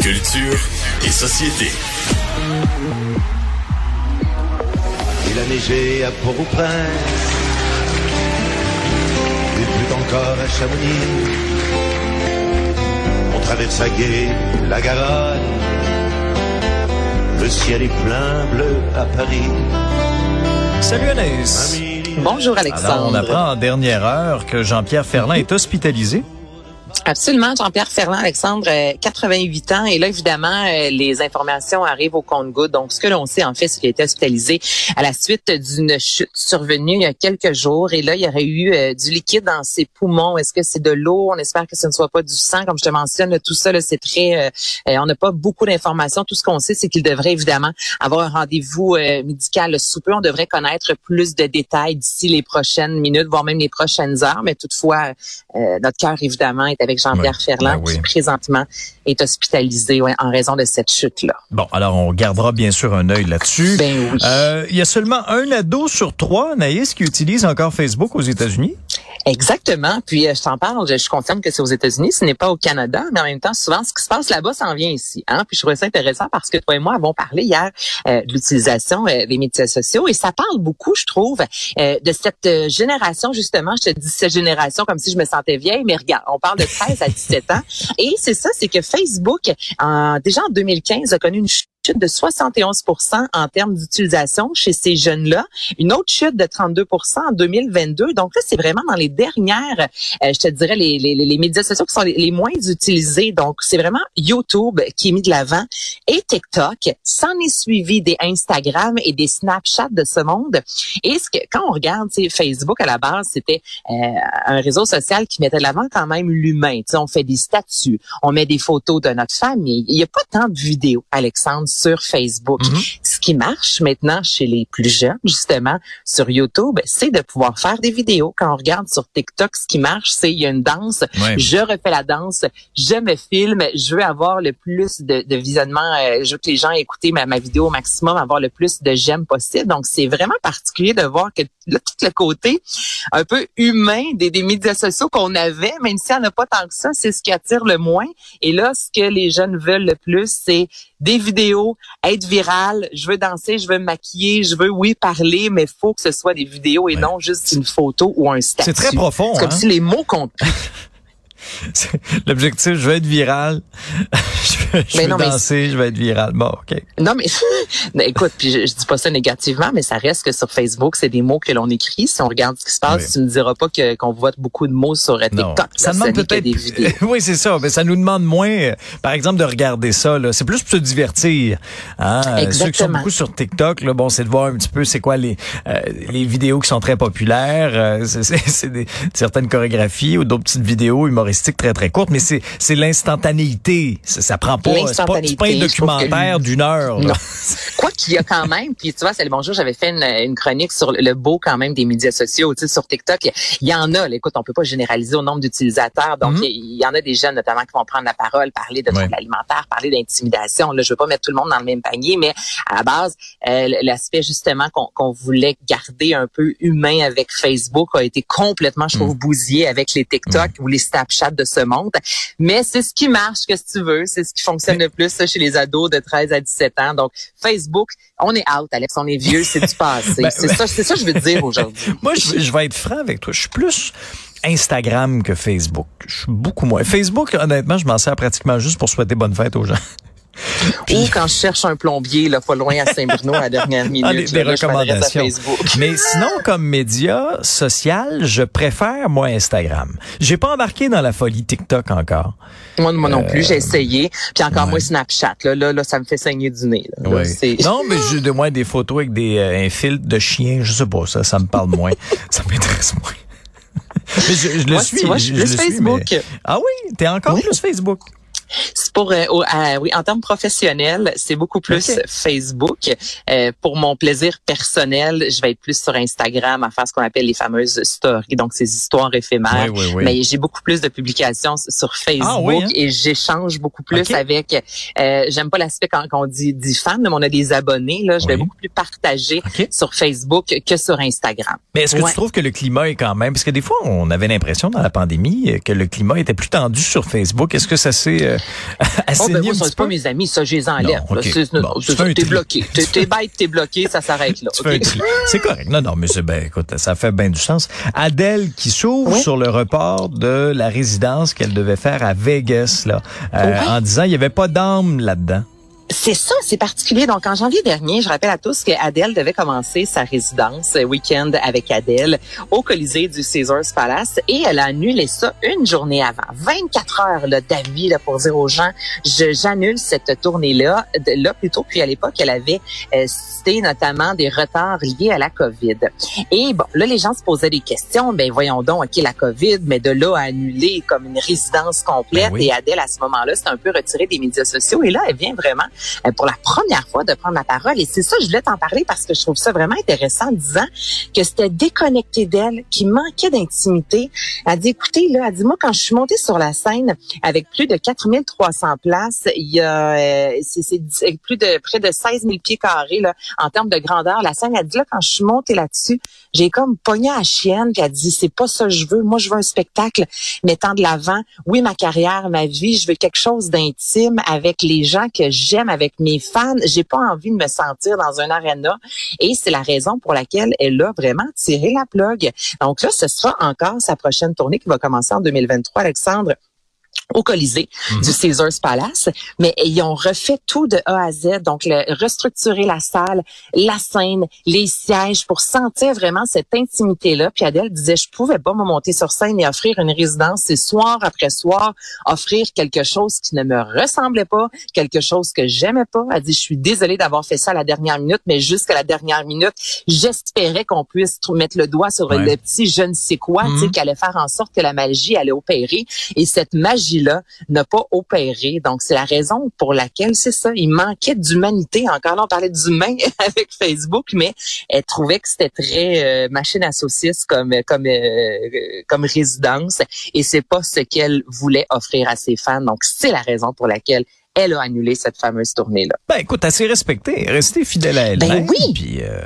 Culture et société. Il a neigé à Port-au-Prince. Il pleut encore à Chamonix. On traverse à gué la Garonne. Le ciel est plein bleu à Paris. Salut Anaïs. Bonjour Alexandre. Alors, on apprend en dernière heure que Jean-Pierre Ferland est hospitalisé. Absolument, Jean-Pierre Ferland, Alexandre, 88 ans. Et là, évidemment, euh, les informations arrivent au compte-gouttes. Donc, ce que l'on sait, en fait, c'est qu'il a été hospitalisé à la suite d'une chute survenue il y a quelques jours. Et là, il y aurait eu euh, du liquide dans ses poumons. Est-ce que c'est de l'eau? On espère que ce ne soit pas du sang. Comme je te mentionne, tout ça, c'est très... Euh, on n'a pas beaucoup d'informations. Tout ce qu'on sait, c'est qu'il devrait évidemment avoir un rendez-vous médical sous peu. On devrait connaître plus de détails d'ici les prochaines minutes, voire même les prochaines heures. Mais toutefois, notre cœur, évidemment, est avec Jean-Pierre Ferland, ben qui présentement est hospitalisé en raison de cette chute-là. Bon, alors on gardera bien sûr un œil là-dessus. Ben oui. Euh, il y a seulement un ado sur trois, Naïs, qui utilise encore Facebook aux États-Unis. Exactement. Puis euh, je t'en parle, je, confirme que c'est aux États-Unis, ce n'est pas au Canada, mais en même temps, souvent, ce qui se passe là-bas s'en vient ici. Hein? Puis je trouvais ça intéressant parce que toi et moi avons parlé hier euh, de l'utilisation des médias sociaux et ça parle beaucoup, je trouve, de cette génération, justement, je te dis cette génération comme si je me sentais vieille, mais regarde, on parle de 13 à 17 ans. Et c'est ça, c'est que Facebook, en, déjà en 2015, a connu une chute de 71 en termes d'utilisation chez ces jeunes-là, une autre chute de 32 en 2022. Donc là, c'est vraiment dans les dernières, euh, je te dirais, les, les, les, médias sociaux qui sont les, moins utilisés. Donc, c'est vraiment YouTube qui est mis de l'avant et TikTok. S'en est suivi des Instagram et des Snapchat de ce monde. Et ce que, quand on regarde Facebook, à la base, c'était euh, un réseau social qui mettait de l'avant quand même l'humain. On fait des statuts, on met des photos de notre famille. Il n'y a pas tant de vidéos, Alexandre, sur Facebook. Mhm. Ce qui marche maintenant chez les plus jeunes, justement, sur YouTube, c'est de pouvoir faire des vidéos. Quand on regarde sur TikTok, ce qui marche, c'est il y a une danse, je refais la danse, je me filme, je veux avoir le plus de, de visionnement, euh, je veux que les gens écoutent ma, ma vidéo au maximum, avoir le plus de j'aime possible. Donc, c'est vraiment particulier de voir que là, tout le côté un peu humain des, des médias sociaux qu'on avait, même si on n'a pas tant que ça, c'est ce qui attire le moins. Et là, ce que les jeunes veulent le plus, c'est des vidéos, être viral, je veux danser, je veux me maquiller, je veux, oui, parler, mais faut que ce soit des vidéos et non juste une photo ou un statut. C'est très profond. C'est comme hein? si les mots comptent. L'objectif, je vais être viral. je vais, danser, je vais être viral. Bon, OK. Non, mais écoute, puis je, dis pas ça négativement, mais ça reste que sur Facebook, c'est des mots que l'on écrit. Si on regarde ce qui se passe, tu ne diras pas que qu'on voit beaucoup de mots sur TikTok. ça demande peut-être. oui, c'est ça. Mais ça nous demande moins, euh, par exemple, de regarder ça. C'est plus pour se divertir. Hein? Ceux qui sont beaucoup sur TikTok, là, bon, c'est de voir un petit peu c'est quoi les euh, les vidéos qui sont très populaires. Euh, c'est certaines chorégraphies ou d'autres petites vidéos humoristiques très, très courte, mais c'est, c'est l'instantanéité. Ça, ça prend pas, c'est pas, pas, un documentaire d'une heure. Non. Quoi qu'il y a quand même, puis tu vois, c'est le bonjour, j'avais fait une, une, chronique sur le beau quand même des médias sociaux, tu sais, sur TikTok. Il y en a, là, écoute, on peut pas généraliser au nombre d'utilisateurs. Donc, mhm. il y en a des jeunes, notamment, qui vont prendre la parole, parler de troubles alimentaires, parler d'intimidation. Là, je veux pas mettre tout le monde dans le même panier, mais à la base, euh, l'aspect justement qu'on, qu'on voulait garder un peu humain avec Facebook a été complètement, je trouve, mhm. bousillé avec les TikTok ou les Snapchat de ce monde. Mais c'est ce qui marche, que si tu veux. C'est ce qui fonctionne le plus chez les ados de 13 à 17 ans. Donc, Facebook, on est out, Alex. On est vieux, c'est du passé. Ben, c'est ça, c'est ça que je veux dire aujourd'hui. Moi, je, je vais être franc avec toi. Je suis plus Instagram que Facebook. Je suis beaucoup moins. Facebook, honnêtement, je m'en sers pratiquement juste pour souhaiter bonne fête aux gens. Ou quand je cherche un plombier, là, pas loin à Saint-Bruno à la dernière minute. Ah, des recommandations. Mais sinon, comme média social, je préfère, moi, Instagram. J'ai pas embarqué dans la folie TikTok encore. Moi, moi non plus, j'ai euh, essayé. Puis encore moi, Snapchat, là, là, là, ça me fait saigner du nez. Là. non, mais j'ai de moins des photos avec des euh, un filtre de chien, je sais pas, ça, ça me parle moins. ça m'intéresse moins. mais je, le suis. je, le Facebook. Ah oui, t'es encore plus Facebook? C'est pour euh, oui, en termes professionnels, c'est beaucoup plus Facebook. Euh, pour mon plaisir personnel, je vais être plus sur Instagram à faire ce qu'on appelle les fameuses stories, donc ces histoires éphémères. Mais j'ai beaucoup plus de publications sur ah Facebook hein? et j'échange beaucoup plus avec. Euh, J'aime pas l'aspect quand, on dit, dit fan, mais on a des abonnés. Là, je vais beaucoup plus partager sur Facebook que sur Instagram. Mais est-ce que tu trouves que le climat est quand même, parce que des fois on avait l'impression dans la pandémie que le climat était plus tendu sur Facebook. Est-ce que ça s'est euh, oh, ben moi, ça, c'est pas mes amis, ça, je les enlève. t'es bloqué. T'es bête, t'es bloqué, ça s'arrête là. C'est correct. Non, non, mais c'est ben, écoute, ça fait bien du sens. Adèle qui s'ouvre sur le report de la résidence qu'elle devait faire à Vegas, là, euh, en disant il y avait pas d'âme là-dedans. C'est ça, c'est particulier. Donc, en janvier dernier, je rappelle à tous que Adèle devait commencer sa résidence euh, week-end avec Adèle au Colisée du Caesars Palace et elle a annulé ça une journée avant. 24 heures, là, d'avis, là, pour dire aux gens, j'annule cette tournée-là, là, plutôt. Puis, à l'époque, elle avait euh, cité notamment des retards liés à la COVID. Et bon, là, les gens se posaient des questions. Ben, voyons donc, OK, la COVID, mais de là à annuler comme une résidence complète. Ben et Adèle, à ce moment-là, c'est un peu retirée des médias sociaux. Et là, elle vient vraiment pour la première fois de prendre la parole. Et c'est ça, je voulais t'en parler parce que je trouve ça vraiment intéressant disant que c'était déconnecté d'elle, qui manquait d'intimité. Elle dit, écoutez, là, elle dit, moi, quand je suis montée sur la scène avec plus de 4300 places, il y a, euh, c'est plus de, près de 16 000 pieds carrés, là, en termes de grandeur. La scène, elle dit, là, quand je suis montée là-dessus, j'ai comme pogné à chienne, puis elle dit, c'est pas ça que je veux. Moi, je veux un spectacle mettant de l'avant, oui, ma carrière, ma vie, je veux quelque chose d'intime avec les gens que j'aime avec mes fans. J'ai pas envie de me sentir dans un arena et c'est la raison pour laquelle elle a vraiment tiré la plug. Donc là, ce sera encore sa prochaine tournée qui va commencer en 2023, Alexandre au Colisée mhm. du Caesars Palace, mais ils ont refait tout de A à Z, donc le, restructurer la salle, la scène, les sièges pour sentir vraiment cette intimité-là. Puis Adèle disait, je pouvais pas me monter sur scène et offrir une résidence, et soir après soir, offrir quelque chose qui ne me ressemblait pas, quelque chose que j'aimais pas. Elle dit, je suis désolée d'avoir fait ça à la dernière minute, mais jusqu'à la dernière minute, j'espérais qu'on puisse mettre le doigt sur le petit je ne sais quoi, tu sais, mhm. qui allait faire en sorte que la magie allait opérer. Et cette magie n'a pas opéré. Donc, c'est la raison pour laquelle c'est ça. Il manquait d'humanité. Encore là, on parlait d'humain avec Facebook, mais elle trouvait que c'était très euh, machine à saucisse comme comme euh, comme résidence et c'est pas ce qu'elle voulait offrir à ses fans. Donc, c'est la raison pour laquelle elle a annulé cette fameuse tournée-là. Ben écoute, s'est respectée, restée fidèle à elle. Ben oui. Puis, euh,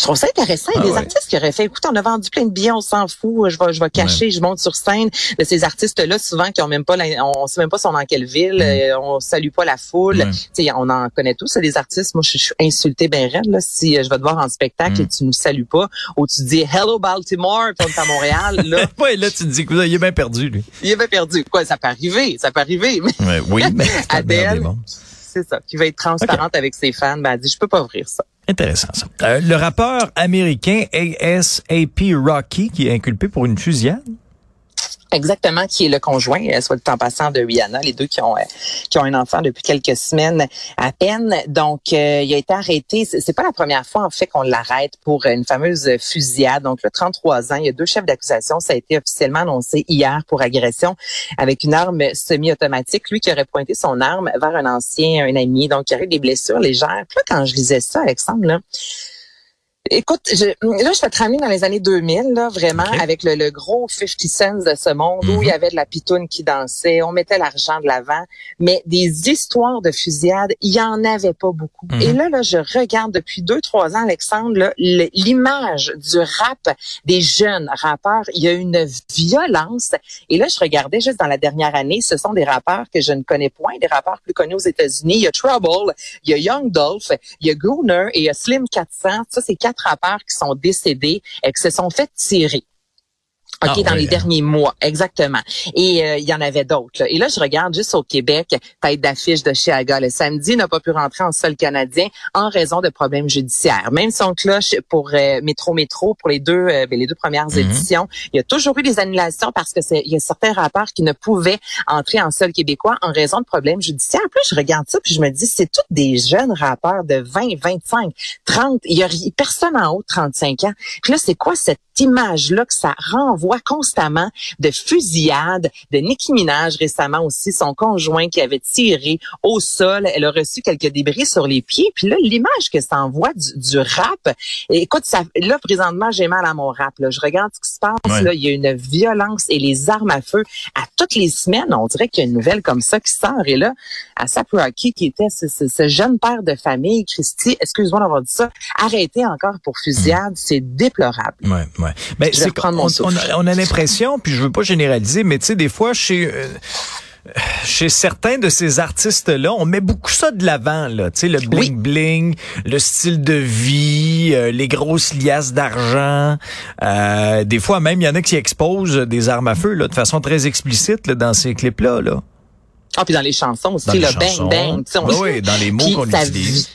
je trouve ça intéressant. Il y a des ah artistes qui auraient fait, écoute, on a vendu plein de billets, on s'en fout, je vais, je vais cacher, je monte sur scène. De ces artistes-là, souvent, qui ont même pas, on, sait même pas sont dans quelle ville, mm. euh, on salue pas la foule. Tu sais, on en connaît tous, des artistes. Moi, je, suis insultée ben raide, là, si euh, je vais te voir en spectacle et mm. tu nous salues pas, ou tu dis Hello Baltimore, puis on est à Montréal, là. ouais, là, tu te dis, il est bien perdu, lui. Il est bien perdu. Quoi, ça peut arriver, ça peut arriver. Mais... oui, mais Adèle, c'est ça, qui va être transparente avec ses fans, ben, elle dit, je peux pas ouvrir ça. Intéressant ça. Euh, le rappeur américain ASAP Rocky qui est inculpé pour une fusillade? Exactement, qui est le conjoint, euh, soit le temps passant de Rihanna, les deux qui ont euh, qui ont un enfant depuis quelques semaines à peine. Donc, euh, il a été arrêté. C'est pas la première fois en fait qu'on l'arrête pour une fameuse fusillade. Donc, le 33 ans, il y a deux chefs d'accusation. Ça a été officiellement annoncé hier pour agression avec une arme semi-automatique. Lui qui aurait pointé son arme vers un ancien, un ami, donc il aurait des blessures légères. Puis là, quand je lisais ça, Alexandre, là, Écoute, je, là, je te ramener dans les années 2000, là, vraiment, avec le, le, gros 50 cents de ce monde, où il y mhm. avait de la pitoune qui dansait, on mettait l'argent de l'avant, mais des histoires de fusillades, il y en avait pas beaucoup. Mhm. Et là, là, je regarde depuis deux, trois ans, Alexandre, l'image du rap des jeunes rappeurs, il y a une violence. Et là, je regardais juste dans la dernière année, ce sont des rappeurs que je ne connais point, des rappeurs plus connus aux États-Unis. Il y a Trouble, il y a Young Dolph, il y a Gooner et il y a Slim 400. Ça, c'est quatre rappeurs qui sont décédés et qui se sont fait tirer. OK, ah dans les derniers mois, exactement. Et euh, il y en avait d'autres. Et là, je regarde juste au Québec, tête d'affiche de Chiaga. Le samedi n'a pas pu rentrer en sol canadien en raison de problèmes judiciaires. Même son cloche pour euh, Métro Métro, pour les deux euh, ben, les deux premières mhm. éditions, il y a toujours eu des annulations parce que c'est il y a certains rappeurs qui ne pouvaient entrer en sol québécois en raison de problèmes judiciaires. Puis je regarde ça puis je me dis c'est tous des jeunes rappeurs de 20, 25, 30, il y a personne en haut de 35 ans. Puis là c'est quoi cette image-là que ça renvoie constamment de fusillade, de Nicki Minaj récemment aussi, son conjoint qui avait tiré au sol. Elle a reçu quelques débris sur les pieds. Puis là, l'image que ça envoie du, rap, écoute, ça, là, présentement, j'ai mal à mon rap. Là. Je regarde ce qui se passe. Là, il y a une violence et les armes à feu à toutes les semaines. On dirait qu'il y a une nouvelle comme ça qui sort. Et là, à Rocky, qui était ce, ce, jeune père de famille, Christy, excuse-moi d'avoir dit ça, arrêté encore pour fusillade, c'est déplorable. Ouais, ouais. Mais c'est on, on, a, l'impression, puis je veux pas généraliser, mais tu sais, des fois, chez euh, chez certains de ces artistes-là, on met beaucoup ça de l'avant, là. Tu sais, le bling-bling, le style de vie, euh, les grosses liasses d'argent. Euh, des fois, même, il y en a qui exposent des armes à feu, là, de façon très explicite, là, dans ces clips-là, là. Ah, puis dans les chansons aussi, le bang-bang. oui, dans les mots qu'on utilise.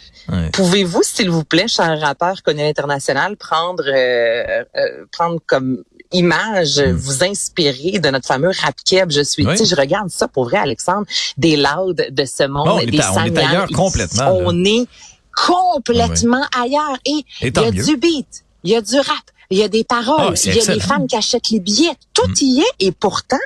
Pouvez-vous, s'il vous plaît, cher rappeur connu à l'international, prendre euh, euh, prendre comme image, hmm. vous inspirer de notre fameux rap keb, je suis, tu sais, je regarde ça pour vrai, Alexandre, des louds de ce monde, on des est, on est ailleurs complètement. On est complètement ailleurs. Et il y a du beat, il y a du rap, il y a des paroles, ah, il y a des femmes qui achètent les billets, tout hmm. y est et pourtant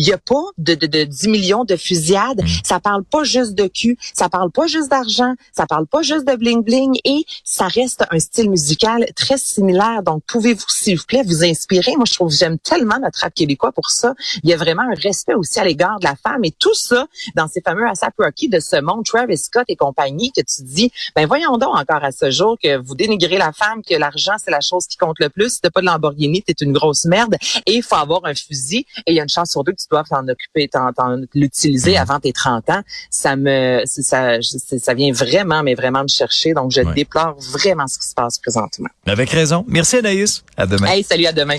il y a pas de, de, de 10 millions de fusillades. Mm. Ça parle pas juste de cul, ça parle pas juste d'argent, ça parle pas juste de bling bling et ça reste un style musical très similaire. Donc, pouvez-vous, s'il vous plaît, vous inspirer? Moi, je trouve, j'aime tellement notre rap québécois pour ça. Il y a vraiment un respect aussi à l'égard de la femme et tout ça dans ces fameux ASAP Rocky de ce monde, Travis Scott et compagnie, que tu dis, ben voyons donc encore à ce jour que vous dénigrez la femme, que l'argent, c'est la chose qui compte le plus. Si t'as pas de Lamborghini, t'es une grosse merde et il faut avoir un fusil et il y a une chance sur deux que tu doivent t'en occuper, t'en, l'utiliser mm-hmm. avant tes 30 ans, ça me, ça, ça vient vraiment, mais vraiment me chercher. Donc, je déplore vraiment ce qui se passe présentement. Avec raison. Merci Anaïs. À demain. Hey, salut, à demain.